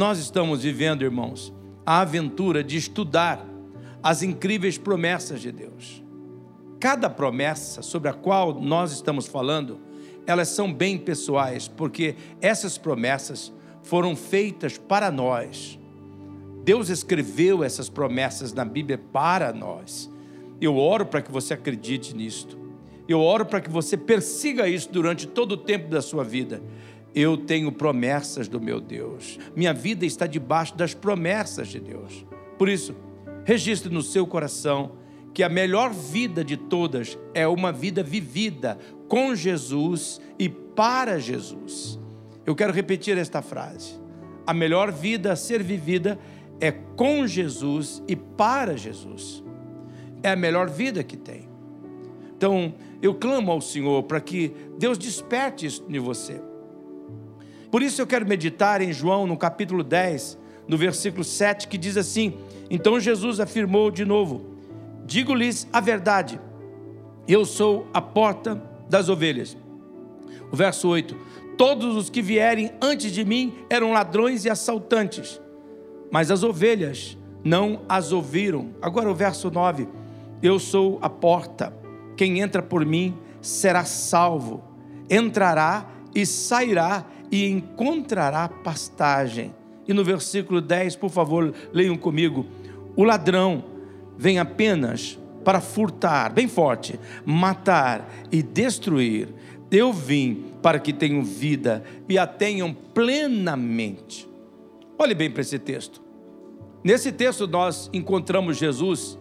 Nós estamos vivendo, irmãos, a aventura de estudar as incríveis promessas de Deus. Cada promessa sobre a qual nós estamos falando, elas são bem pessoais, porque essas promessas foram feitas para nós. Deus escreveu essas promessas na Bíblia para nós. Eu oro para que você acredite nisto. Eu oro para que você persiga isso durante todo o tempo da sua vida. Eu tenho promessas do meu Deus. Minha vida está debaixo das promessas de Deus. Por isso, registre no seu coração que a melhor vida de todas é uma vida vivida com Jesus e para Jesus. Eu quero repetir esta frase. A melhor vida a ser vivida é com Jesus e para Jesus. É a melhor vida que tem. Então, eu clamo ao Senhor para que Deus desperte isso em você. Por isso eu quero meditar em João, no capítulo 10, no versículo 7, que diz assim: Então Jesus afirmou de novo: Digo-lhes a verdade, eu sou a porta das ovelhas. O verso 8: Todos os que vierem antes de mim eram ladrões e assaltantes, mas as ovelhas não as ouviram. Agora o verso 9: Eu sou a porta, quem entra por mim será salvo, entrará e sairá e encontrará pastagem. E no versículo 10, por favor, leiam comigo: o ladrão vem apenas para furtar, bem forte, matar e destruir. Eu vim para que tenham vida e a tenham plenamente. Olhe bem para esse texto. Nesse texto nós encontramos Jesus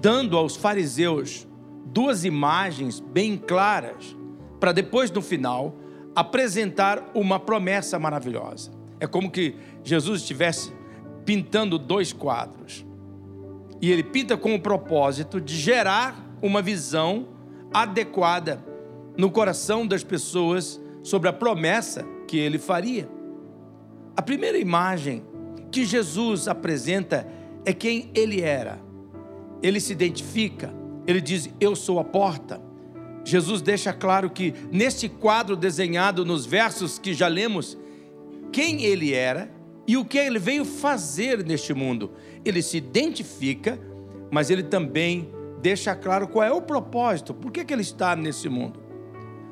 dando aos fariseus duas imagens bem claras, para depois no final apresentar uma promessa maravilhosa. É como que Jesus estivesse pintando dois quadros. E ele pinta com o propósito de gerar uma visão adequada no coração das pessoas sobre a promessa que ele faria. A primeira imagem que Jesus apresenta é quem ele era. Ele se identifica, ele diz: Eu sou a porta. Jesus deixa claro que neste quadro desenhado nos versos que já lemos, quem ele era e o que ele veio fazer neste mundo. Ele se identifica, mas ele também deixa claro qual é o propósito, por que, que ele está nesse mundo.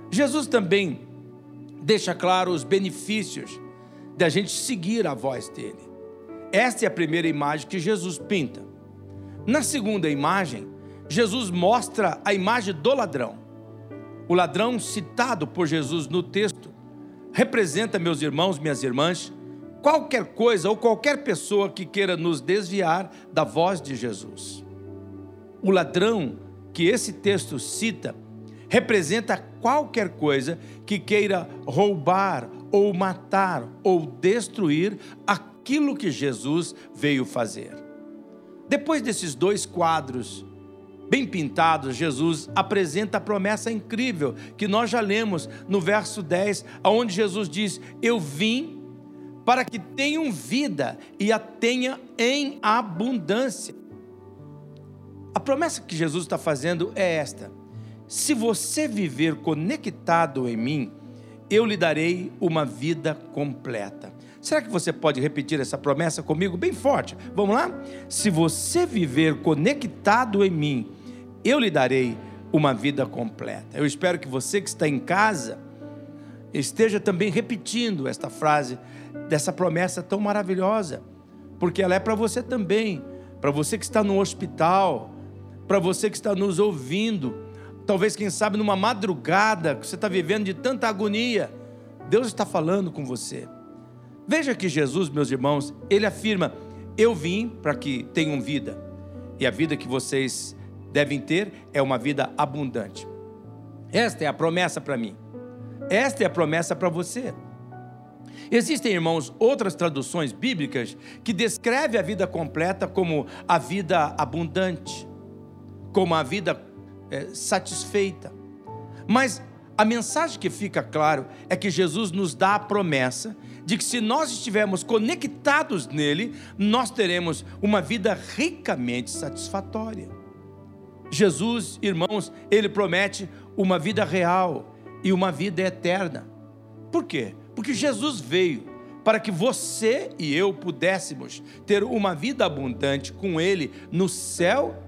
Jesus também deixa claro os benefícios da gente seguir a voz dele. Esta é a primeira imagem que Jesus pinta. Na segunda imagem, Jesus mostra a imagem do ladrão. O ladrão citado por Jesus no texto representa, meus irmãos, minhas irmãs, qualquer coisa ou qualquer pessoa que queira nos desviar da voz de Jesus. O ladrão que esse texto cita representa qualquer coisa que queira roubar ou matar ou destruir aquilo que Jesus veio fazer. Depois desses dois quadros bem pintados, Jesus apresenta a promessa incrível que nós já lemos no verso 10, onde Jesus diz: Eu vim para que tenham vida e a tenha em abundância. A promessa que Jesus está fazendo é esta: se você viver conectado em mim, eu lhe darei uma vida completa. Será que você pode repetir essa promessa comigo bem forte? Vamos lá? Se você viver conectado em mim, eu lhe darei uma vida completa. Eu espero que você que está em casa esteja também repetindo esta frase dessa promessa tão maravilhosa, porque ela é para você também, para você que está no hospital, para você que está nos ouvindo, talvez quem sabe numa madrugada que você está vivendo de tanta agonia, Deus está falando com você. Veja que Jesus, meus irmãos, ele afirma: Eu vim para que tenham vida, e a vida que vocês devem ter é uma vida abundante. Esta é a promessa para mim, esta é a promessa para você. Existem, irmãos, outras traduções bíblicas que descrevem a vida completa como a vida abundante, como a vida é, satisfeita. Mas a mensagem que fica claro é que Jesus nos dá a promessa de que se nós estivermos conectados nele, nós teremos uma vida ricamente satisfatória. Jesus, irmãos, ele promete uma vida real e uma vida eterna. Por quê? Porque Jesus veio para que você e eu pudéssemos ter uma vida abundante com Ele no céu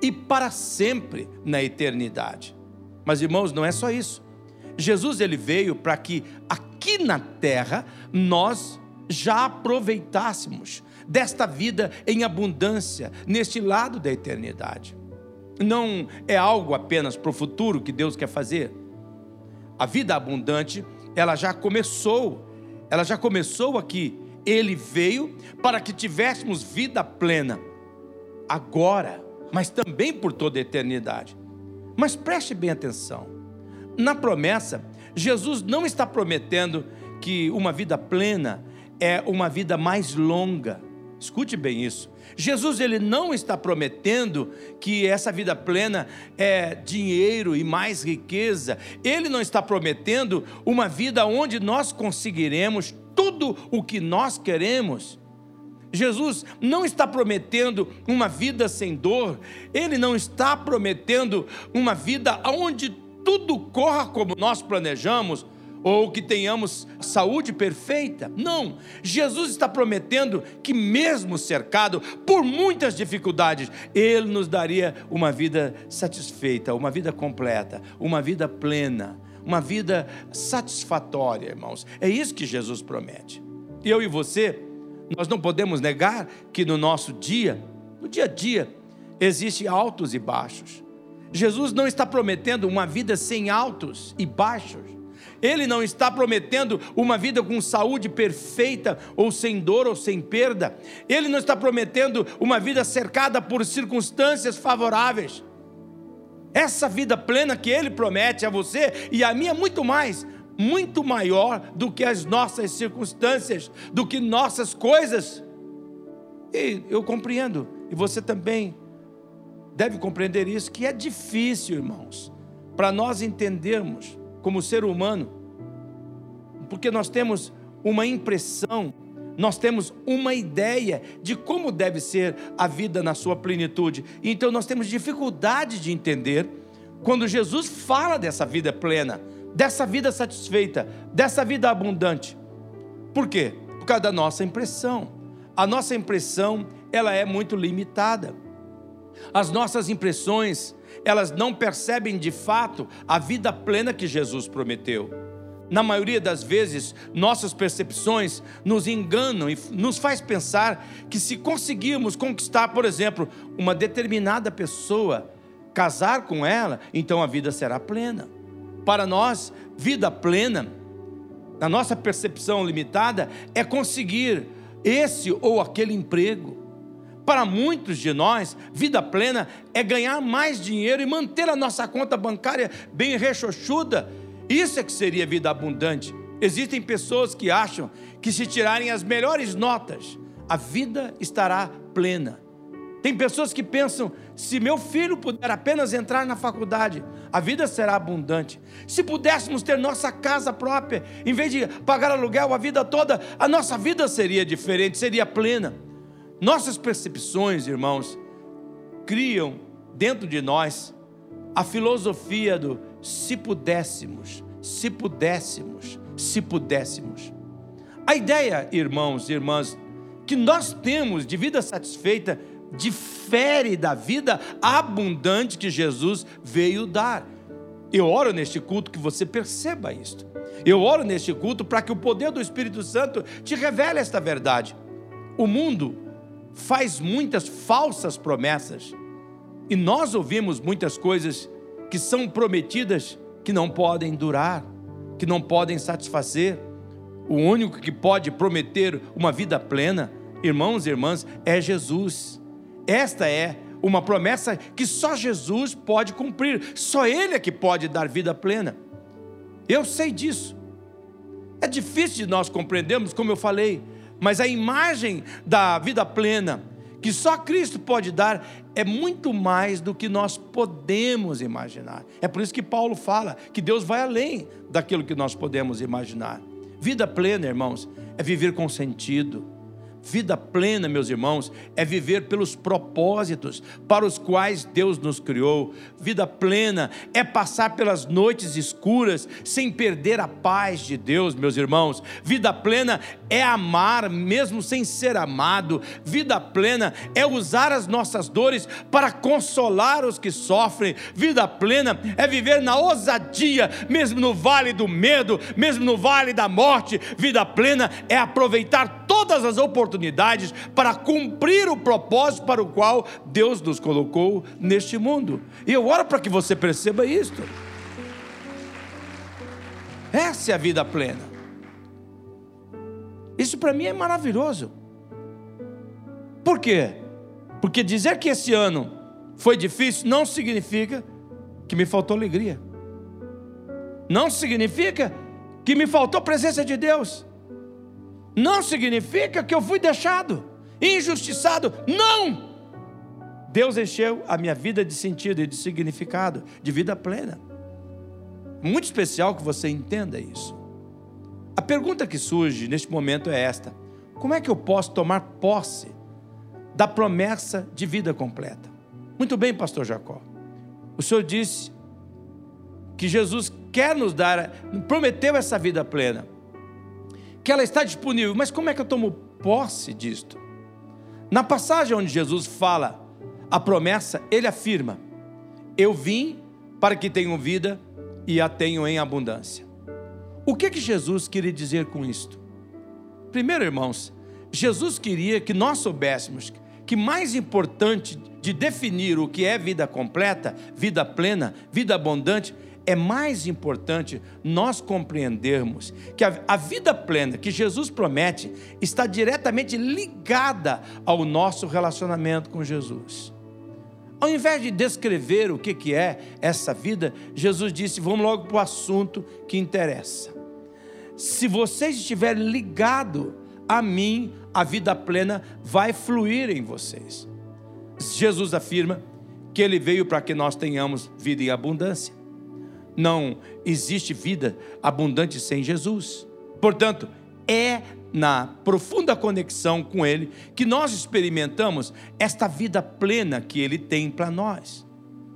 e para sempre na eternidade. Mas irmãos, não é só isso. Jesus ele veio para que aqui na terra nós já aproveitássemos desta vida em abundância neste lado da eternidade. Não é algo apenas para o futuro que Deus quer fazer. A vida abundante, ela já começou. Ela já começou aqui. Ele veio para que tivéssemos vida plena agora, mas também por toda a eternidade. Mas preste bem atenção. Na promessa, Jesus não está prometendo que uma vida plena é uma vida mais longa. Escute bem isso. Jesus ele não está prometendo que essa vida plena é dinheiro e mais riqueza. Ele não está prometendo uma vida onde nós conseguiremos tudo o que nós queremos. Jesus não está prometendo uma vida sem dor, ele não está prometendo uma vida onde tudo corra como nós planejamos ou que tenhamos saúde perfeita. Não, Jesus está prometendo que, mesmo cercado por muitas dificuldades, Ele nos daria uma vida satisfeita, uma vida completa, uma vida plena, uma vida satisfatória, irmãos. É isso que Jesus promete. Eu e você, nós não podemos negar que no nosso dia, no dia a dia, existem altos e baixos. Jesus não está prometendo uma vida sem altos e baixos. Ele não está prometendo uma vida com saúde perfeita, ou sem dor, ou sem perda. Ele não está prometendo uma vida cercada por circunstâncias favoráveis. Essa vida plena que Ele promete a você e a mim é muito mais, muito maior do que as nossas circunstâncias, do que nossas coisas. E eu compreendo, e você também deve compreender isso, que é difícil, irmãos, para nós entendermos como ser humano, porque nós temos uma impressão, nós temos uma ideia de como deve ser a vida na sua plenitude. Então nós temos dificuldade de entender quando Jesus fala dessa vida plena, dessa vida satisfeita, dessa vida abundante. Por quê? Por causa da nossa impressão. A nossa impressão, ela é muito limitada. As nossas impressões, elas não percebem de fato a vida plena que Jesus prometeu. Na maioria das vezes, nossas percepções nos enganam e nos faz pensar que se conseguirmos conquistar, por exemplo, uma determinada pessoa, casar com ela, então a vida será plena. Para nós, vida plena, na nossa percepção limitada, é conseguir esse ou aquele emprego para muitos de nós, vida plena é ganhar mais dinheiro e manter a nossa conta bancária bem rechochuda. Isso é que seria vida abundante. Existem pessoas que acham que se tirarem as melhores notas, a vida estará plena. Tem pessoas que pensam: se meu filho puder apenas entrar na faculdade, a vida será abundante. Se pudéssemos ter nossa casa própria, em vez de pagar aluguel a vida toda, a nossa vida seria diferente, seria plena. Nossas percepções, irmãos, criam dentro de nós a filosofia do se pudéssemos, se pudéssemos, se pudéssemos. A ideia, irmãos e irmãs, que nós temos de vida satisfeita difere da vida abundante que Jesus veio dar. Eu oro neste culto que você perceba isto. Eu oro neste culto para que o poder do Espírito Santo te revele esta verdade. O mundo faz muitas falsas promessas. E nós ouvimos muitas coisas que são prometidas que não podem durar, que não podem satisfazer. O único que pode prometer uma vida plena, irmãos e irmãs, é Jesus. Esta é uma promessa que só Jesus pode cumprir, só Ele é que pode dar vida plena. Eu sei disso. É difícil de nós compreendermos, como eu falei, mas a imagem da vida plena que só Cristo pode dar é muito mais do que nós podemos imaginar. É por isso que Paulo fala que Deus vai além daquilo que nós podemos imaginar. Vida plena, irmãos, é viver com sentido. Vida plena, meus irmãos, é viver pelos propósitos para os quais Deus nos criou. Vida plena é passar pelas noites escuras sem perder a paz de Deus, meus irmãos. Vida plena é amar mesmo sem ser amado. Vida plena é usar as nossas dores para consolar os que sofrem. Vida plena é viver na ousadia, mesmo no vale do medo, mesmo no vale da morte. Vida plena é aproveitar todas as oportunidades para cumprir o propósito para o qual Deus nos colocou neste mundo. E eu oro para que você perceba isto. Essa é a vida plena. Isso para mim é maravilhoso. Por quê? Porque dizer que esse ano foi difícil não significa que me faltou alegria. Não significa que me faltou presença de Deus não significa que eu fui deixado, injustiçado. Não! Deus encheu a minha vida de sentido e de significado, de vida plena. Muito especial que você entenda isso. A pergunta que surge neste momento é esta: como é que eu posso tomar posse da promessa de vida completa? Muito bem, pastor Jacó. O senhor disse que Jesus quer nos dar, prometeu essa vida plena que ela está disponível, mas como é que eu tomo posse disto? Na passagem onde Jesus fala a promessa, ele afirma: Eu vim para que tenham vida e a tenham em abundância. O que que Jesus queria dizer com isto? Primeiro, irmãos, Jesus queria que nós soubéssemos que mais importante de definir o que é vida completa, vida plena, vida abundante, é mais importante nós compreendermos que a, a, vida plena que Jesus promete está diretamente ligada ao nosso relacionamento com Jesus. Ao invés de descrever o que, que é essa vida, Jesus disse: vamos logo para o assunto que interessa. Se vocês estiverem ligados a mim, a vida plena vai fluir em vocês. Jesus afirma que ele veio para que nós tenhamos vida em abundância não existe vida abundante sem Jesus. Portanto, é na profunda conexão com Ele que nós experimentamos esta vida plena que Ele tem para nós.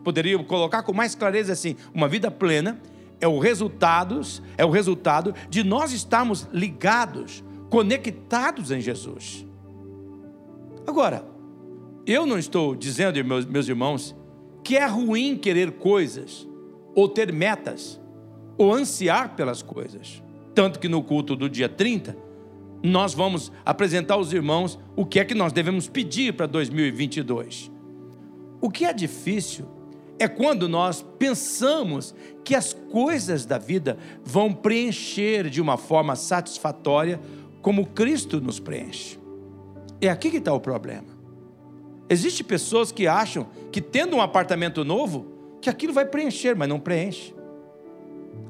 Poderia colocar com mais clareza assim: uma vida plena é o resultado, é o resultado de nós estarmos ligados, conectados em Jesus. Agora, eu não estou dizendo, meus, meus irmãos, que é ruim querer coisas ou ter metas, ou ansiar pelas coisas. Tanto que no culto do dia 30, nós vamos apresentar aos irmãos o que é que nós devemos pedir para 2022. O que é difícil é quando nós pensamos que as coisas da vida vão preencher de uma forma satisfatória como Cristo nos preenche. É aqui que está o problema. Existem pessoas que acham que tendo um apartamento novo, que aquilo vai preencher, mas não preenche.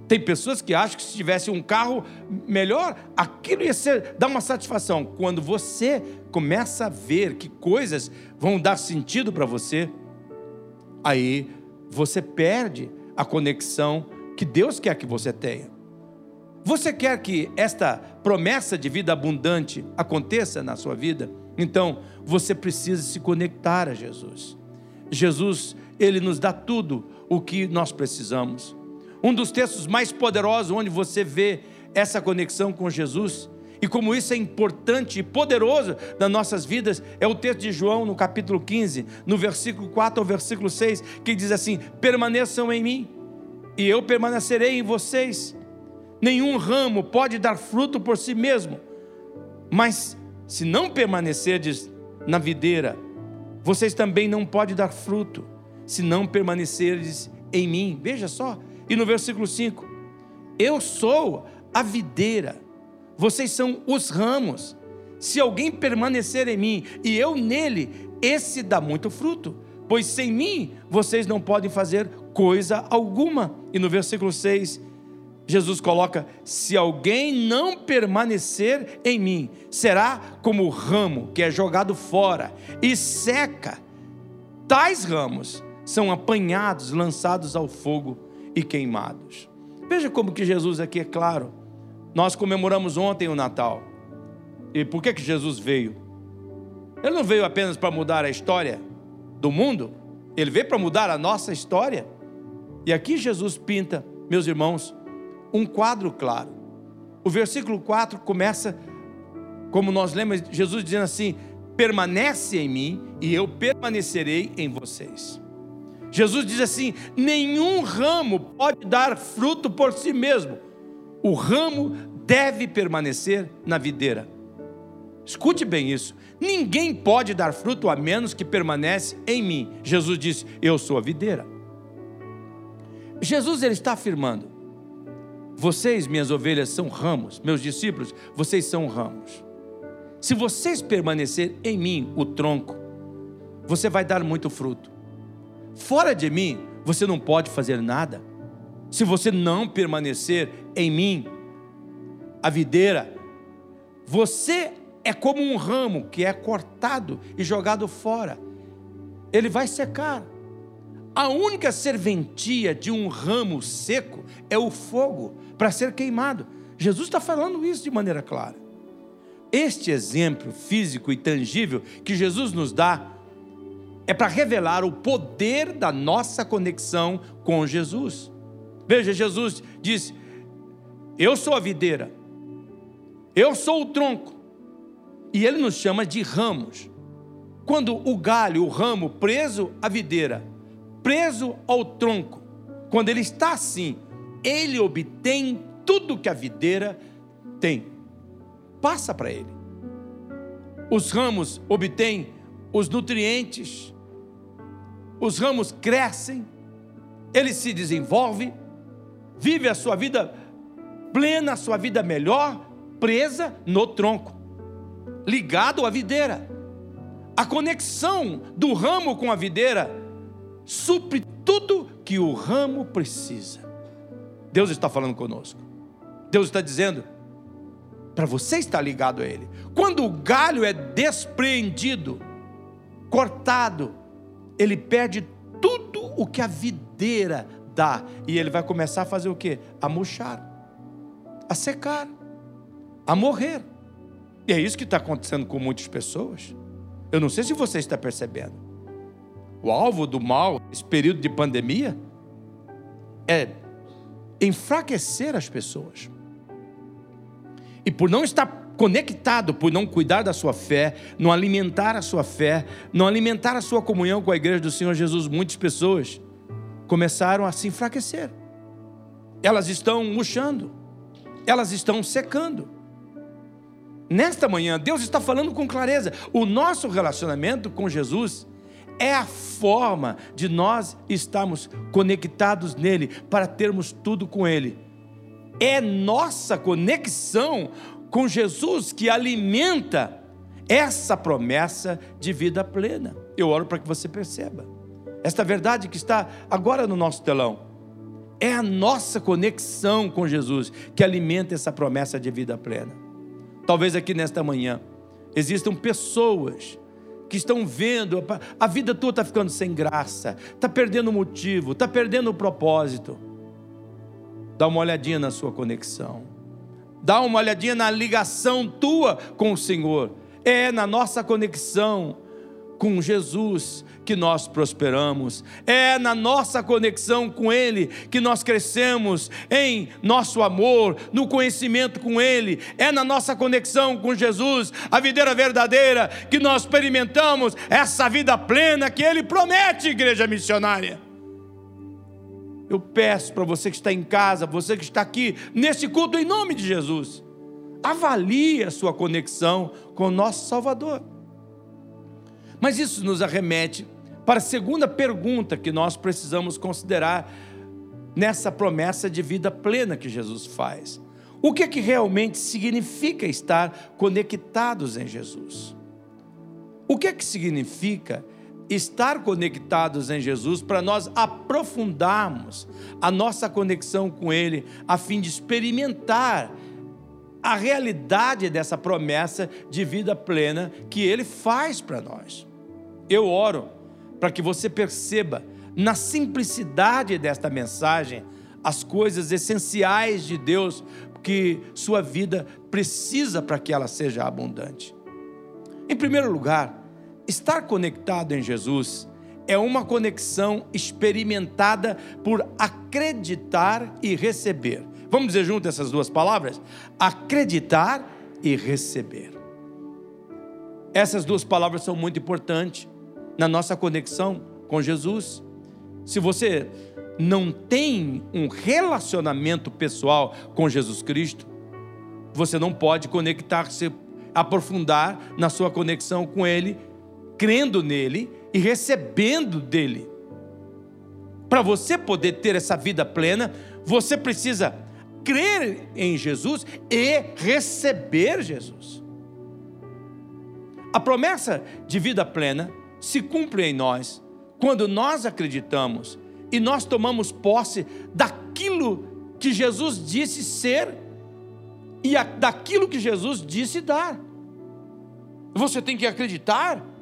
Tem pessoas que acham que se tivesse um carro melhor, aquilo ia ser, dar uma satisfação. Quando você começa a ver que coisas vão dar sentido para você, aí você perde a conexão que Deus quer que você tenha. Você quer que esta promessa de vida abundante aconteça na sua vida? Então, você precisa se conectar a Jesus. Jesus ele nos dá tudo o que nós precisamos. Um dos textos mais poderosos onde você vê essa conexão com Jesus e como isso é importante e poderoso nas nossas vidas é o texto de João no capítulo 15, no versículo 4 ao versículo 6, que diz assim: Permaneçam em mim e eu permanecerei em vocês. Nenhum ramo pode dar fruto por si mesmo, mas se não permanecerdes na videira, vocês também não podem dar fruto se não permanecerdes em mim. Veja só. E no versículo 5: Eu sou a videira, vocês são os ramos. Se alguém permanecer em mim e eu nele, esse dá muito fruto, pois sem mim vocês não podem fazer coisa alguma. E no versículo 6, Jesus coloca: Se alguém não permanecer em mim, será como o ramo que é jogado fora e seca. Tais ramos são apanhados, lançados ao fogo e queimados. Veja como que Jesus aqui é claro. Nós comemoramos ontem o Natal. E por que que Jesus veio? Ele não veio apenas para mudar a história do mundo, ele veio para mudar a nossa história. E aqui Jesus pinta, meus irmãos, um quadro claro. O versículo 4 começa, como nós lemos, Jesus dizendo assim: permanece em mim e eu permanecerei em vocês. Jesus diz assim: nenhum ramo pode dar fruto por si mesmo, o ramo deve permanecer na videira. Escute bem isso. Ninguém pode dar fruto a menos que permanece em mim. Jesus disse: Eu sou a videira. Jesus ele está afirmando: Vocês, minhas ovelhas, são ramos, meus discípulos, vocês são ramos. Se vocês permanecer em mim, o tronco, você vai dar muito fruto. Fora de mim, você não pode fazer nada. Se você não permanecer em mim, a videira, você é como um ramo que é cortado e jogado fora. Ele vai secar. A única serventia de um ramo seco é o fogo para ser queimado. Jesus está falando isso de maneira clara. Este exemplo físico e tangível que Jesus nos dá é para revelar o poder da nossa conexão com Jesus. Veja, Jesus diz: Eu sou a videira, eu sou o tronco, e ele nos chama de ramos. Quando o galho, o ramo, preso à videira, preso ao tronco, quando ele está assim, ele obtém tudo que a videira tem. Passa para ele. Os ramos obtêm os nutrientes, os ramos crescem, ele se desenvolve, vive a sua vida plena, a sua vida melhor, presa no tronco, ligado à videira. A conexão do ramo com a videira supre tudo que o ramo precisa. Deus está falando conosco. Deus está dizendo: para você estar ligado a Ele. Quando o galho é despreendido, cortado, ele perde tudo o que a videira dá. E ele vai começar a fazer o quê? A murchar, a secar, a morrer. E é isso que está acontecendo com muitas pessoas. Eu não sei se você está percebendo. O alvo do mal, esse período de pandemia, é enfraquecer as pessoas. E por não estar conectado, por não cuidar da sua fé, não alimentar a sua fé, não alimentar a sua comunhão com a igreja do Senhor Jesus, muitas pessoas começaram a se enfraquecer. Elas estão murchando, elas estão secando. Nesta manhã, Deus está falando com clareza: o nosso relacionamento com Jesus é a forma de nós estarmos conectados nele, para termos tudo com ele é nossa conexão com Jesus que alimenta essa promessa de vida plena. Eu oro para que você perceba. Esta verdade que está agora no nosso telão é a nossa conexão com Jesus que alimenta essa promessa de vida plena. Talvez aqui nesta manhã existam pessoas que estão vendo a vida tua está ficando sem graça, está perdendo o motivo, está perdendo o propósito Dá uma olhadinha na sua conexão. Dá uma olhadinha na ligação tua com o Senhor. É na nossa conexão com Jesus que nós prosperamos, é na nossa conexão com Ele que nós crescemos em nosso amor, no conhecimento com Ele, é na nossa conexão com Jesus, a videira verdadeira, que nós experimentamos essa vida plena que Ele promete, igreja missionária. Eu peço para você que está em casa, você que está aqui nesse culto, em nome de Jesus, avalie a sua conexão com o nosso Salvador. Mas isso nos arremete para a segunda pergunta que nós precisamos considerar nessa promessa de vida plena que Jesus faz. O que é que realmente significa estar conectados em Jesus? O que é que significa estar conectados em Jesus para nós aprofundarmos a nossa conexão com Ele, a fim de experimentar a realidade dessa promessa de vida plena que Ele faz para nós. Eu oro para que você perceba na simplicidade desta mensagem as coisas essenciais de Deus que sua vida precisa para que ela seja abundante. Em primeiro lugar, Estar conectado em Jesus é uma conexão experimentada por acreditar e receber. Vamos dizer junto essas duas palavras? Acreditar e receber. Essas duas palavras são muito importantes na nossa conexão com Jesus. Se você não tem um relacionamento pessoal com Jesus Cristo, você não pode conectar-se, aprofundar na sua conexão com Ele, crendo nele e recebendo dele. Para você poder ter essa vida plena, você precisa crer em Jesus e receber Jesus. A promessa de vida plena se cumpre em nós quando nós acreditamos e nós tomamos posse daquilo que Jesus disse ser e daquilo que Jesus disse dar. Você tem que acreditar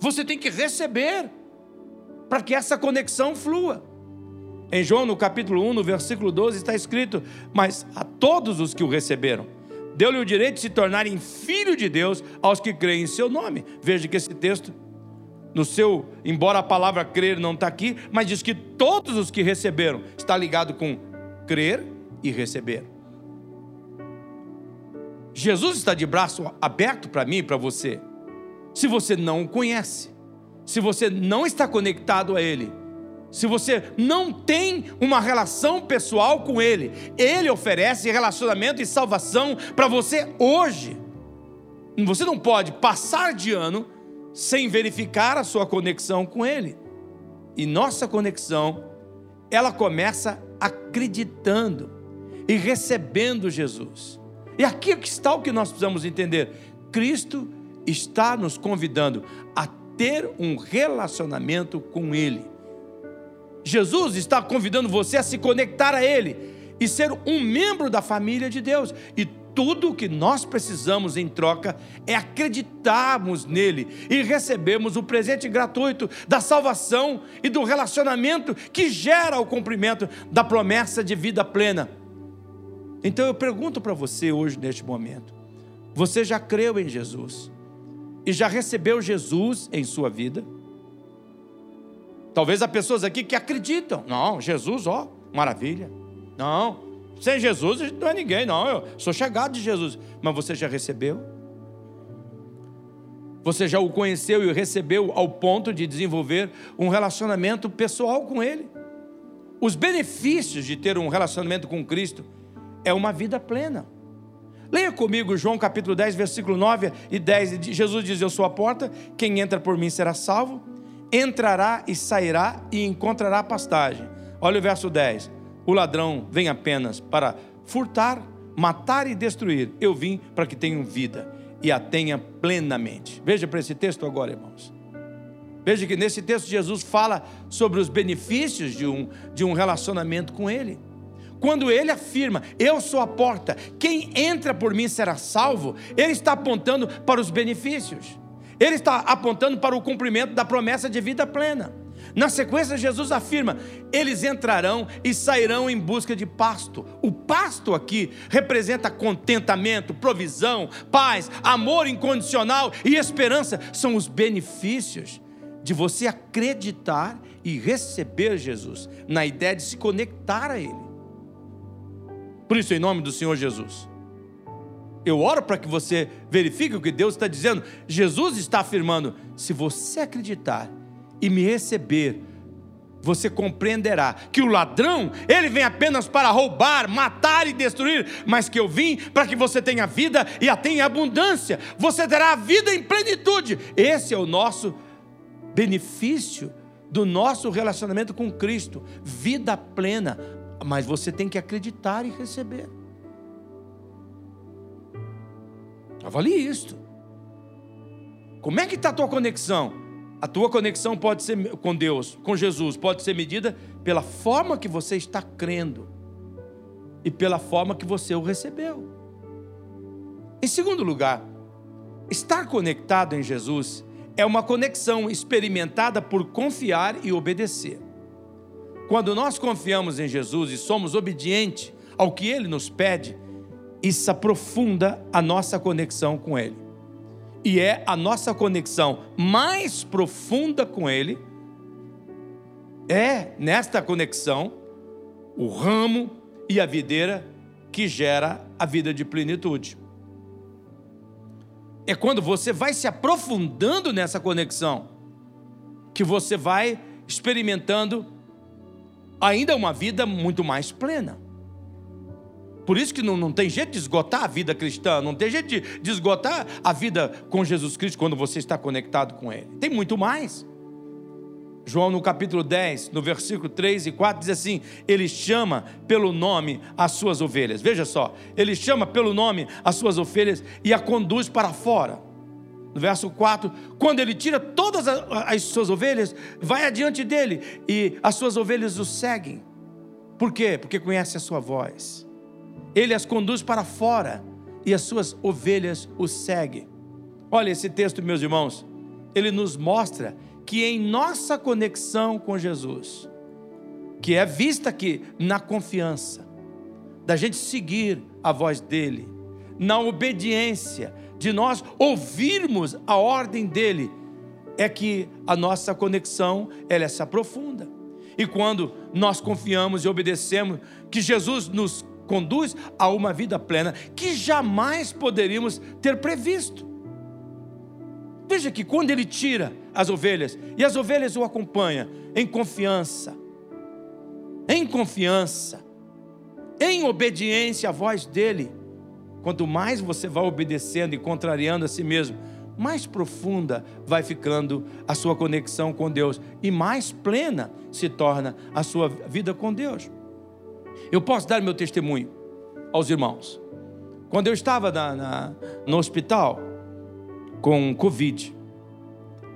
você tem que receber para que essa conexão flua. Em João, no capítulo 1, no versículo 12, está escrito: Mas a todos os que o receberam, deu-lhe o direito de se tornarem filho de Deus aos que creem em seu nome. Veja que esse texto, no seu, embora a palavra crer não está aqui, mas diz que todos os que receberam, está ligado com crer e receber. Jesus está de braço aberto para mim e para você se você não o conhece, se você não está conectado a Ele, se você não tem uma relação pessoal com Ele, Ele oferece relacionamento e salvação para você hoje. Você não pode passar de ano sem verificar a sua conexão com Ele. E nossa conexão, ela começa acreditando e recebendo Jesus. E aqui está o que nós precisamos entender: Cristo está nos convidando a ter um relacionamento com Ele. Jesus está convidando você a se conectar a Ele e ser um membro da família de Deus. E tudo o que nós precisamos em troca é acreditarmos nele e recebermos o presente gratuito da salvação e do relacionamento que gera o cumprimento da promessa de vida plena. Então eu pergunto para você hoje, neste momento: você já creu em Jesus? e já recebeu Jesus em sua vida? Talvez há pessoas aqui que acreditam. Não, Jesus, ó, maravilha. Não, sem Jesus não é ninguém, não. Eu sou chegado de Jesus. Mas você já recebeu? Você já o conheceu e o recebeu ao ponto de desenvolver um relacionamento pessoal com Ele? Os benefícios de ter um relacionamento com Cristo é uma vida plena. Leia comigo João capítulo 10, versículo 9 e 10. Jesus diz: Eu sou a porta, quem entra por mim será salvo, entrará e sairá e encontrará pastagem. Olha o verso 10. O ladrão vem apenas para furtar, matar e destruir. Eu vim para que tenham vida e a tenha plenamente. Veja para esse texto agora, irmãos. Veja que nesse texto Jesus fala sobre os benefícios de um, de um relacionamento com Ele. Quando ele afirma, eu sou a porta, quem entra por mim será salvo, ele está apontando para os benefícios, ele está apontando para o cumprimento da promessa de vida plena. Na sequência, Jesus afirma: eles entrarão e sairão em busca de pasto. O pasto aqui representa contentamento, provisão, paz, amor incondicional e esperança. São os benefícios de você acreditar e receber Jesus, na ideia de se conectar a Ele. Por isso, em nome do Senhor Jesus, eu oro para que você verifique o que Deus está dizendo. Jesus está afirmando: se você acreditar e me receber, você compreenderá que o ladrão, ele vem apenas para roubar, matar e destruir, mas que eu vim para que você tenha vida e a tenha abundância. Você terá a vida em plenitude. Esse é o nosso benefício do nosso relacionamento com Cristo, vida plena, mas você tem que acreditar e receber. Avalie isto. Como é que está a tua conexão? A tua conexão pode ser com Deus, com Jesus, pode ser medida pela forma que você está crendo e pela forma que você o recebeu. Em segundo lugar, estar conectado em Jesus é uma conexão experimentada por confiar e obedecer. Quando nós confiamos em Jesus e somos obedientes ao que Ele nos pede, isso aprofunda a nossa conexão com Ele. E é a nossa conexão mais profunda com Ele. É nesta conexão o ramo e a videira que gera a vida de plenitude. É quando você vai se aprofundando nessa conexão que você vai experimentando ainda uma vida muito mais plena. Por isso que não, não tem jeito de esgotar a vida cristã, não tem jeito de, de esgotar a vida com Jesus Cristo quando você está conectado com Ele. Tem muito mais. João, no capítulo 10, no versículo 3 e 4, diz assim: Ele chama pelo nome as suas ovelhas. Veja só, ele chama pelo nome as suas ovelhas e a conduz para fora. No verso 4, quando ele tira todas as suas ovelhas, vai adiante dele e as suas ovelhas o seguem. Por quê? Porque conhece a sua voz ele as conduz para fora e as suas ovelhas o seguem. Olha esse texto, meus irmãos, ele nos mostra que em nossa conexão com Jesus, que é vista aqui na confiança, da gente seguir a voz dele, na obediência, de nós ouvirmos a ordem dele, é que a nossa conexão ela se aprofunda. E quando nós confiamos e obedecemos que Jesus nos conduz a uma vida plena que jamais poderíamos ter previsto. Veja que quando ele tira as ovelhas e as ovelhas o acompanham em confiança, em confiança, em obediência à voz dele, quanto mais você vai obedecendo e contrariando a si mesmo, mais profunda vai ficando a sua conexão com Deus e mais plena se torna a sua vida com Deus. Eu posso dar meu testemunho aos irmãos. Quando eu estava na, na, no hospital com Covid,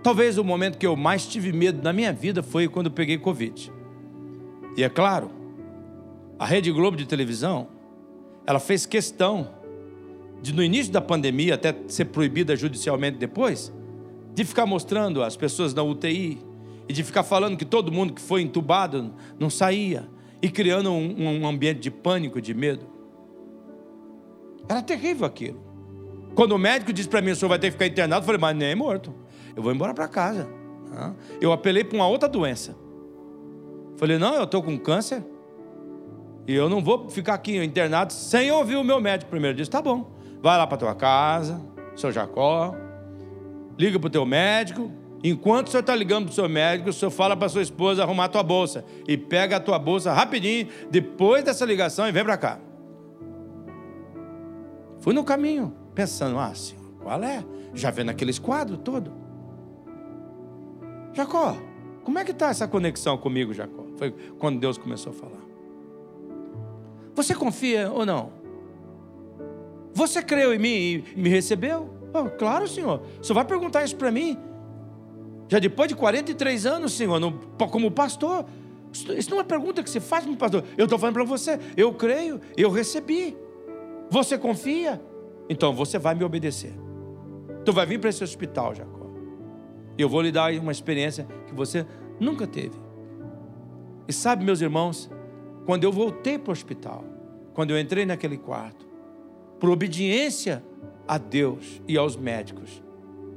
talvez o momento que eu mais tive medo na minha vida foi quando eu peguei Covid. E é claro, a Rede Globo de televisão, ela fez questão de no início da pandemia, até ser proibida judicialmente depois, de ficar mostrando as pessoas na UTI e de ficar falando que todo mundo que foi entubado não saía, e criando um, um ambiente de pânico, de medo. Era terrível aquilo. Quando o médico disse para mim, o senhor vai ter que ficar internado, eu falei, mas nem morto. Eu vou embora para casa. Eu apelei para uma outra doença. Falei, não, eu estou com câncer. E eu não vou ficar aqui internado sem ouvir o meu médico primeiro. Disse, tá bom. Vai lá para tua casa, seu Jacó. Liga para o teu médico. Enquanto o senhor está ligando para o seu médico, o senhor fala para sua esposa arrumar a tua bolsa. E pega a tua bolsa rapidinho, depois dessa ligação, e vem para cá. Fui no caminho, pensando, ah, senhor, qual é? Já vendo aqueles quadros todo. Jacó, como é que está essa conexão comigo, Jacó? Foi quando Deus começou a falar. Você confia ou não? Você creu em mim e me recebeu? Oh, claro, senhor. Só vai perguntar isso para mim. Já depois de 43 anos, Senhor, no, como pastor, isso não é uma pergunta que se faz como pastor. Eu estou falando para você, eu creio, eu recebi. Você confia? Então você vai me obedecer. Tu vai vir para esse hospital, Jacó. Eu vou lhe dar uma experiência que você nunca teve. E sabe, meus irmãos, quando eu voltei para o hospital, quando eu entrei naquele quarto, por obediência a Deus e aos médicos,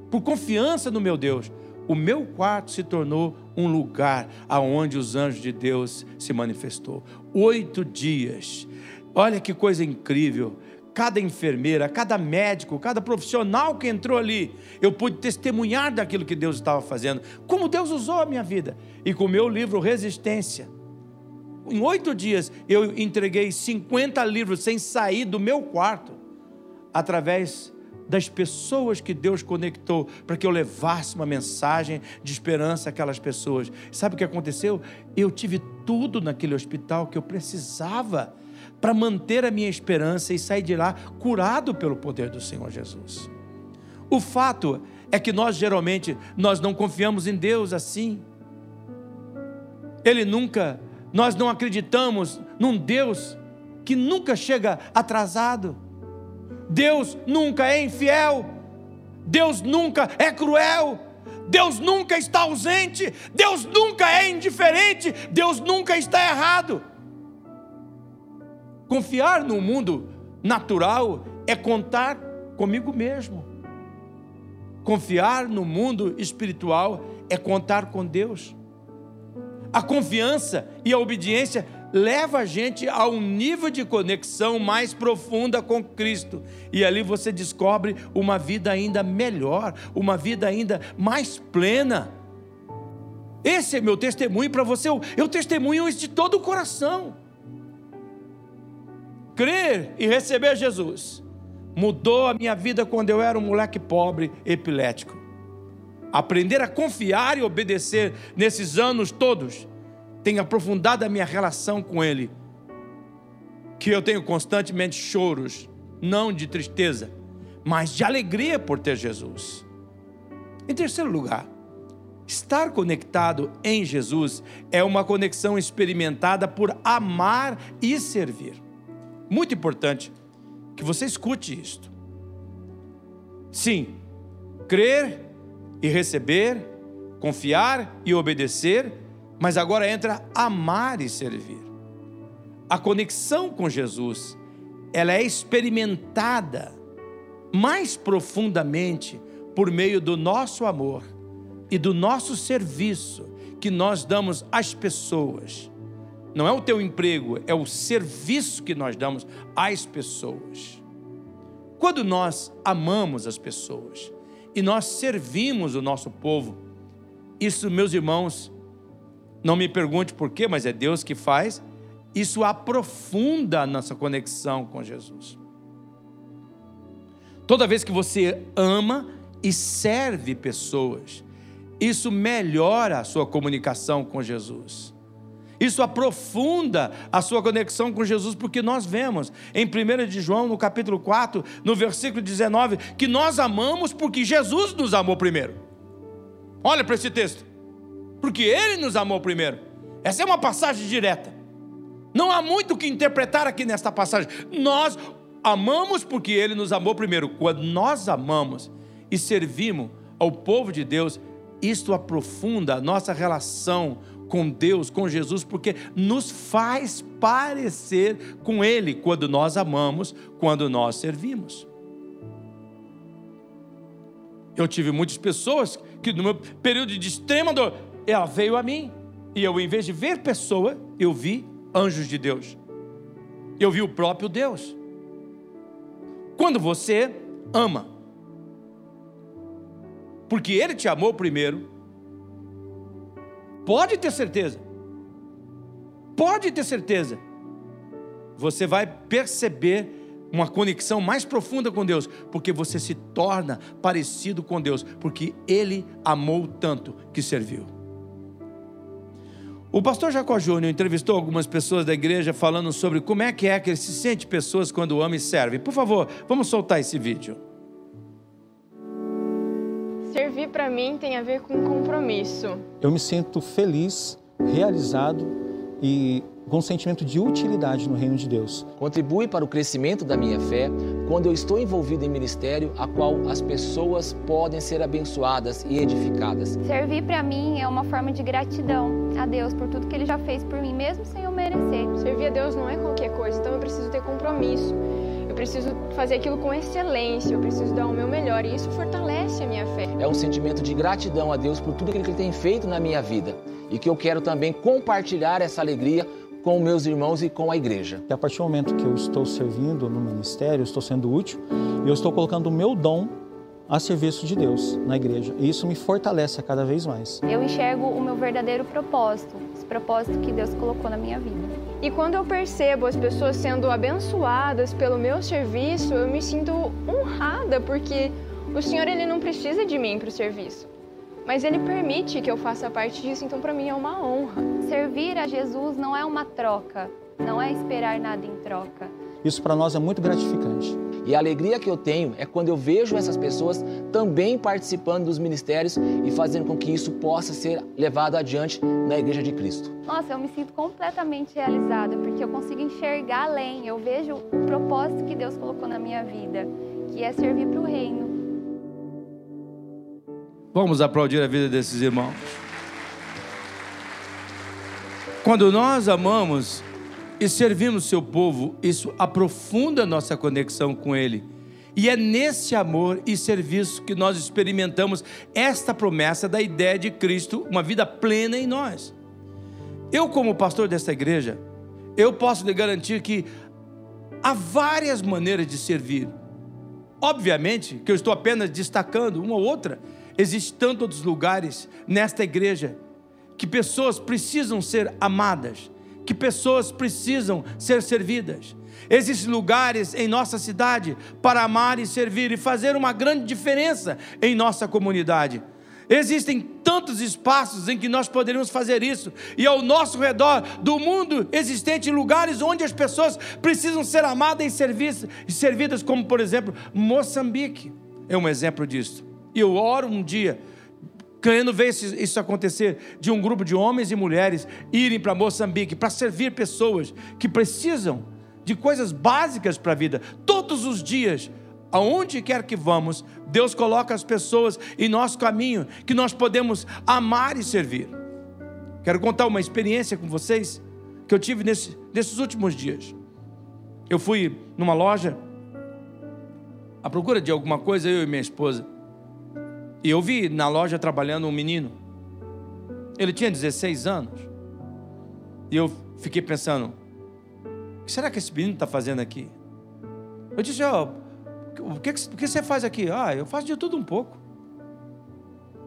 por confiança no meu Deus, o meu quarto se tornou um lugar aonde os anjos de Deus se manifestou. Oito dias. Olha que coisa incrível. Cada enfermeira, cada médico, cada profissional que entrou ali, eu pude testemunhar daquilo que Deus estava fazendo, como Deus usou a minha vida. E com o meu livro Resistência, em oito dias eu entreguei 50 livros sem sair do meu quarto, através das pessoas que Deus conectou para que eu levasse uma mensagem de esperança àquelas pessoas. Sabe o que aconteceu? Eu tive tudo naquele hospital que eu precisava para manter a minha esperança e sair de lá curado pelo poder do Senhor Jesus. O fato é que nós geralmente nós não confiamos em Deus assim. Ele nunca, nós não acreditamos num Deus que nunca chega atrasado. Deus nunca é infiel, Deus nunca é cruel, Deus nunca está ausente, Deus nunca é indiferente, Deus nunca está errado. Confiar no mundo natural é contar comigo mesmo. Confiar no mundo espiritual é contar com Deus. A confiança e a obediência leva a gente a um nível de conexão mais profunda com Cristo. E ali você descobre uma vida ainda melhor, uma vida ainda mais plena. Esse é meu testemunho para você. Eu, eu testemunho isso de todo o coração. Crer e receber Jesus mudou a minha vida quando eu era um moleque pobre, epilético. Aprender a confiar e obedecer nesses anos todos tem aprofundado a minha relação com Ele. Que eu tenho constantemente choros, não de tristeza, mas de alegria por ter Jesus. Em terceiro lugar, estar conectado em Jesus é uma conexão experimentada por amar e servir. Muito importante que você escute isto. Sim, crer e receber, confiar e obedecer, mas agora entra amar e servir. A conexão com Jesus, ela é experimentada mais profundamente por meio do nosso amor e do nosso serviço que nós damos às pessoas não é o teu emprego, é o serviço que nós damos às pessoas. Quando nós amamos as pessoas e nós servimos o nosso povo, isso, meus irmãos, não me pergunte por quê, mas é Deus que faz, isso aprofunda a nossa conexão com Jesus. Toda vez que você ama e serve pessoas, isso melhora a sua comunicação com Jesus. Isso aprofunda a sua conexão com Jesus, porque nós vemos em 1 de João, no capítulo 4, no versículo 19, que nós amamos porque Jesus nos amou primeiro. Olha para esse texto. Porque ele nos amou primeiro. Essa é uma passagem direta. Não há muito o que interpretar aqui nesta passagem. Nós amamos porque ele nos amou primeiro. Quando nós amamos e servimos ao povo de Deus, isto aprofunda a nossa relação com Deus, com Jesus, porque nos faz parecer com Ele quando nós amamos, quando nós servimos. Eu tive muitas pessoas que no meu período de extrema dor, ela veio a mim, e eu, em vez de ver pessoa, eu vi anjos de Deus. Eu vi o próprio Deus. Quando você ama, porque Ele te amou primeiro, Pode ter certeza. Pode ter certeza. Você vai perceber uma conexão mais profunda com Deus, porque você se torna parecido com Deus, porque Ele amou tanto que serviu. O pastor Jacó Júnior entrevistou algumas pessoas da igreja falando sobre como é que é que ele se sente pessoas quando ama e serve. Por favor, vamos soltar esse vídeo. Servir para mim tem a ver com compromisso. Eu me sinto feliz, realizado e com um sentimento de utilidade no reino de Deus. Contribui para o crescimento da minha fé quando eu estou envolvido em ministério a qual as pessoas podem ser abençoadas e edificadas. Servir para mim é uma forma de gratidão a Deus por tudo que ele já fez por mim, mesmo sem eu merecer. Servir a Deus não é qualquer coisa, então eu preciso ter compromisso. Eu preciso fazer aquilo com excelência, eu preciso dar o meu melhor e isso fortalece a minha fé. É um sentimento de gratidão a Deus por tudo que Ele tem feito na minha vida e que eu quero também compartilhar essa alegria com meus irmãos e com a igreja. E a partir do momento que eu estou servindo no ministério, estou sendo útil, eu estou colocando o meu dom a serviço de Deus na igreja. E isso me fortalece a cada vez mais. Eu enxergo o meu verdadeiro propósito, esse propósito que Deus colocou na minha vida. E quando eu percebo as pessoas sendo abençoadas pelo meu serviço, eu me sinto honrada porque o Senhor ele não precisa de mim para o serviço mas Ele permite que eu faça parte disso, então para mim é uma honra. Servir a Jesus não é uma troca, não é esperar nada em troca. Isso para nós é muito gratificante. E a alegria que eu tenho é quando eu vejo essas pessoas também participando dos ministérios e fazendo com que isso possa ser levado adiante na Igreja de Cristo. Nossa, eu me sinto completamente realizada porque eu consigo enxergar além, eu vejo o propósito que Deus colocou na minha vida, que é servir para o reino. Vamos aplaudir a vida desses irmãos. Quando nós amamos e servimos seu povo, isso aprofunda nossa conexão com ele E é nesse amor e serviço que nós experimentamos esta promessa da ideia de Cristo, uma vida plena em nós. Eu, como pastor desta igreja, eu posso lhe garantir que há várias maneiras de servir. Obviamente que eu estou apenas destacando uma ou outra. Existem tantos lugares nesta igreja que pessoas precisam ser amadas, que pessoas precisam ser servidas. Existem lugares em nossa cidade para amar e servir e fazer uma grande diferença em nossa comunidade. Existem tantos espaços em que nós poderíamos fazer isso, e ao nosso redor do mundo existem lugares onde as pessoas precisam ser amadas e servidas, como por exemplo Moçambique, é um exemplo disso. E eu oro um dia, querendo ver isso acontecer, de um grupo de homens e mulheres irem para Moçambique para servir pessoas que precisam de coisas básicas para a vida, todos os dias aonde quer que vamos, Deus coloca as pessoas em nosso caminho que nós podemos amar e servir. Quero contar uma experiência com vocês que eu tive nesse, nesses últimos dias. Eu fui numa loja à procura de alguma coisa, eu e minha esposa. E eu vi na loja trabalhando um menino. Ele tinha 16 anos. E eu fiquei pensando: o que será que esse menino está fazendo aqui? Eu disse: ó, o que, o que você faz aqui? Ah, eu faço de tudo um pouco.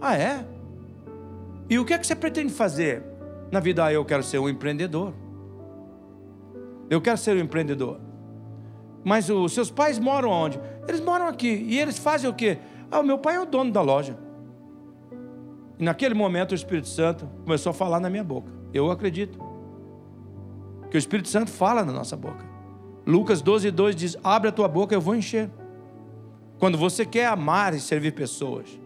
Ah, é? E o que é que você pretende fazer na vida? Ah, eu quero ser um empreendedor. Eu quero ser um empreendedor. Mas os seus pais moram onde? Eles moram aqui. E eles fazem o quê? Ah, o meu pai é o dono da loja. E naquele momento o Espírito Santo começou a falar na minha boca. Eu acredito. Que o Espírito Santo fala na nossa boca. Lucas 12, 2 diz: Abre a tua boca, eu vou encher. Quando você quer amar e servir pessoas,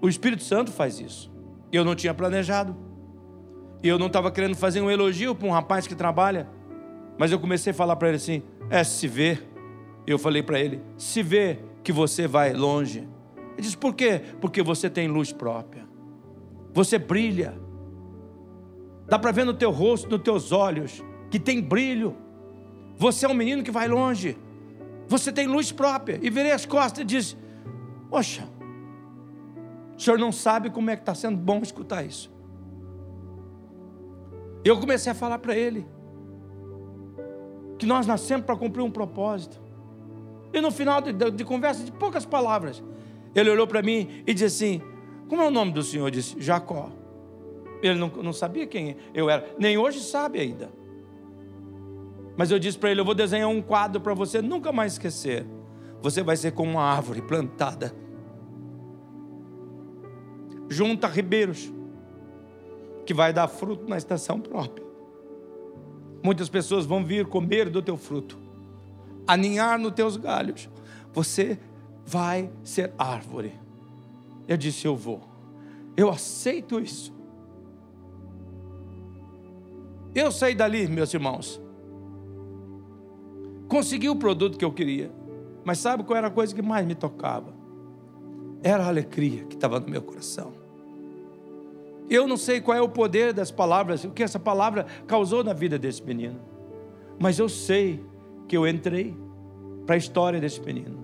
o Espírito Santo faz isso. Eu não tinha planejado. E eu não estava querendo fazer um elogio para um rapaz que trabalha. Mas eu comecei a falar para ele assim: é se vê. Eu falei para ele: se vê que você vai longe. Ele disse: por quê? Porque você tem luz própria. Você brilha. Dá para ver no teu rosto, nos teus olhos, que tem brilho. Você é um menino que vai longe. Você tem luz própria. E virei as costas e disse: Poxa, o senhor não sabe como é que está sendo bom escutar isso. Eu comecei a falar para ele que nós nascemos para cumprir um propósito. E no final de, de, conversa, de poucas palavras, ele olhou para mim e disse assim: Como é o nome do senhor? Eu disse: Jacó. Ele não, não sabia quem eu era, nem hoje sabe ainda. Mas eu disse para ele: Eu vou desenhar um quadro para você nunca mais esquecer. Você vai ser como uma árvore plantada junto a ribeiros, que vai dar fruto na estação própria. Muitas pessoas vão vir comer do teu fruto, aninhar nos teus galhos. Você vai ser árvore. Eu disse: Eu vou. Eu aceito isso. Eu saí dali, meus irmãos, Consegui o produto que eu queria. Mas sabe qual era a coisa que mais me tocava? Era a alegria que estava no meu coração. Eu não sei qual é o poder das palavras, o que essa palavra causou na vida desse menino. Mas eu sei que eu entrei para a história desse menino.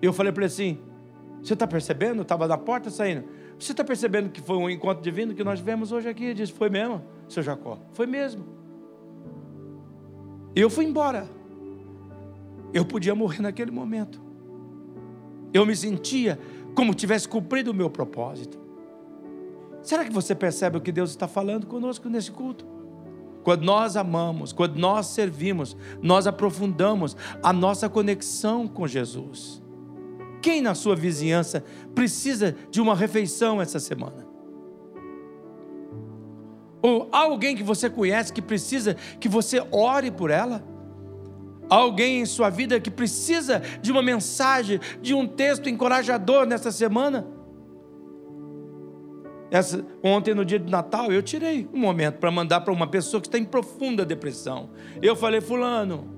Eu falei para ele assim: Você está percebendo? Estava na porta saindo. Você está percebendo que foi um encontro divino que nós vemos hoje aqui? Ele disse: Foi mesmo, seu Jacó. Foi mesmo. Eu fui embora. Eu podia morrer naquele momento. Eu me sentia como tivesse cumprido o meu propósito. Será que você percebe o que Deus está falando conosco nesse culto? Quando nós amamos, quando nós servimos, nós aprofundamos a nossa conexão com Jesus. Quem na sua vizinhança precisa de uma refeição essa semana? Ou alguém que você conhece que precisa que você ore por ela? Alguém em sua vida que precisa de uma mensagem, de um texto encorajador nessa semana? Essa, ontem, no dia de Natal, eu tirei um momento para mandar para uma pessoa que está em profunda depressão. Eu falei, Fulano,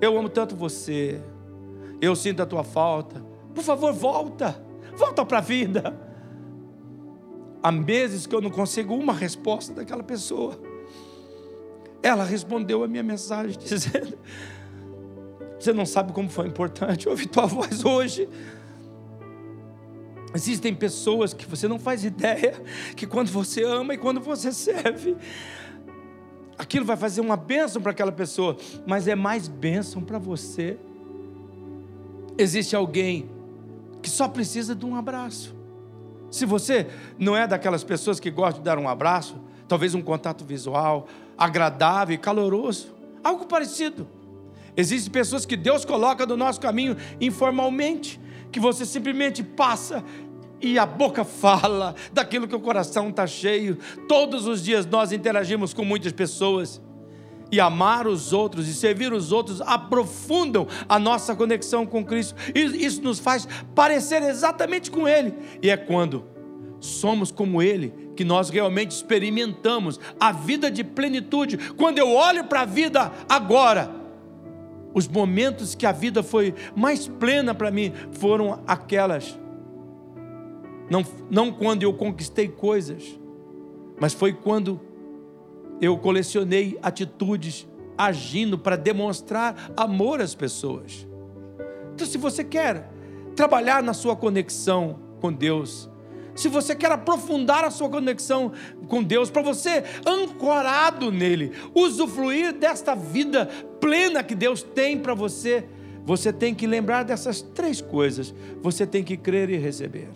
eu amo tanto você, eu sinto a tua falta. Por favor, volta, volta para a vida. Há meses que eu não consigo uma resposta daquela pessoa. Ela respondeu a minha mensagem dizendo: Você não sabe como foi importante ouvir tua voz hoje. Existem pessoas que você não faz ideia que quando você ama e quando você serve, aquilo vai fazer uma bênção para aquela pessoa, mas é mais bênção para você. Existe alguém que só precisa de um abraço. Se você não é daquelas pessoas que gostam de dar um abraço, talvez um contato visual agradável e caloroso, algo parecido. Existem pessoas que Deus coloca no nosso caminho informalmente, que você simplesmente passa e a boca fala daquilo que o coração está cheio. Todos os dias nós interagimos com muitas pessoas. E amar os outros e servir os outros aprofundam a nossa conexão com Cristo. Isso nos faz parecer exatamente com Ele. E é quando somos como Ele que nós realmente experimentamos a vida de plenitude. Quando eu olho para a vida agora, os momentos que a vida foi mais plena para mim foram aquelas não, não quando eu conquistei coisas, mas foi quando eu colecionei atitudes agindo para demonstrar amor às pessoas. Então, se você quer trabalhar na sua conexão com Deus, se você quer aprofundar a sua conexão com Deus, para você ancorado nele, usufruir desta vida plena que Deus tem para você, você tem que lembrar dessas três coisas. Você tem que crer e receber.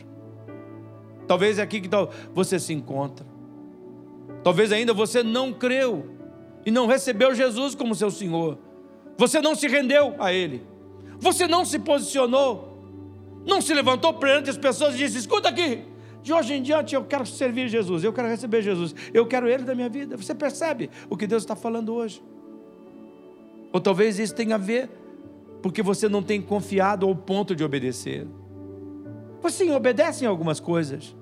Talvez é aqui que você se encontra. Talvez ainda você não creu e não recebeu Jesus como seu Senhor. Você não se rendeu a Ele. Você não se posicionou. Não se levantou perante as pessoas e disse: Escuta aqui, de hoje em diante eu quero servir Jesus, eu quero receber Jesus, eu quero Ele da minha vida. Você percebe o que Deus está falando hoje? Ou talvez isso tenha a ver porque você não tem confiado ao ponto de obedecer. Você sim, obedece em algumas coisas.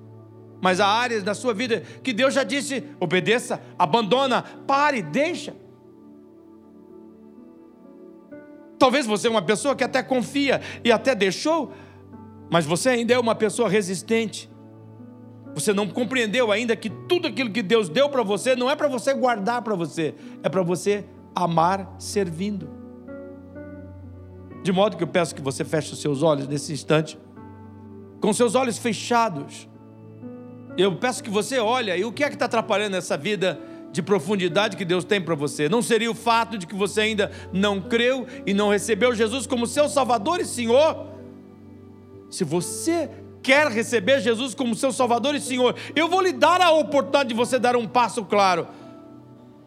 Mas há áreas da sua vida que Deus já disse: obedeça, abandona, pare, deixa. Talvez você é uma pessoa que até confia e até deixou, mas você ainda é uma pessoa resistente. Você não compreendeu ainda que tudo aquilo que Deus deu para você não é para você guardar para você, é para você amar servindo. De modo que eu peço que você feche os seus olhos nesse instante com seus olhos fechados. Eu peço que você olhe e o que é que está atrapalhando essa vida de profundidade que Deus tem para você? Não seria o fato de que você ainda não creu e não recebeu Jesus como seu Salvador e Senhor? Se você quer receber Jesus como seu Salvador e Senhor, eu vou lhe dar a oportunidade de você dar um passo claro.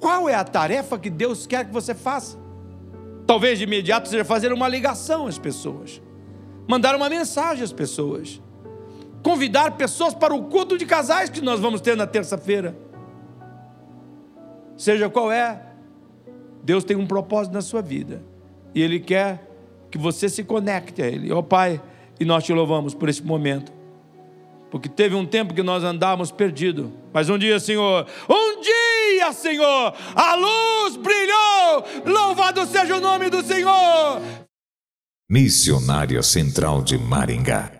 Qual é a tarefa que Deus quer que você faça? Talvez de imediato seja fazer uma ligação às pessoas, mandar uma mensagem às pessoas convidar pessoas para o culto de casais que nós vamos ter na terça-feira. Seja qual é, Deus tem um propósito na sua vida e Ele quer que você se conecte a Ele. Ó oh, Pai, e nós te louvamos por esse momento, porque teve um tempo que nós andávamos perdidos, mas um dia, Senhor, um dia, Senhor, a luz brilhou, louvado seja o nome do Senhor. Missionária Central de Maringá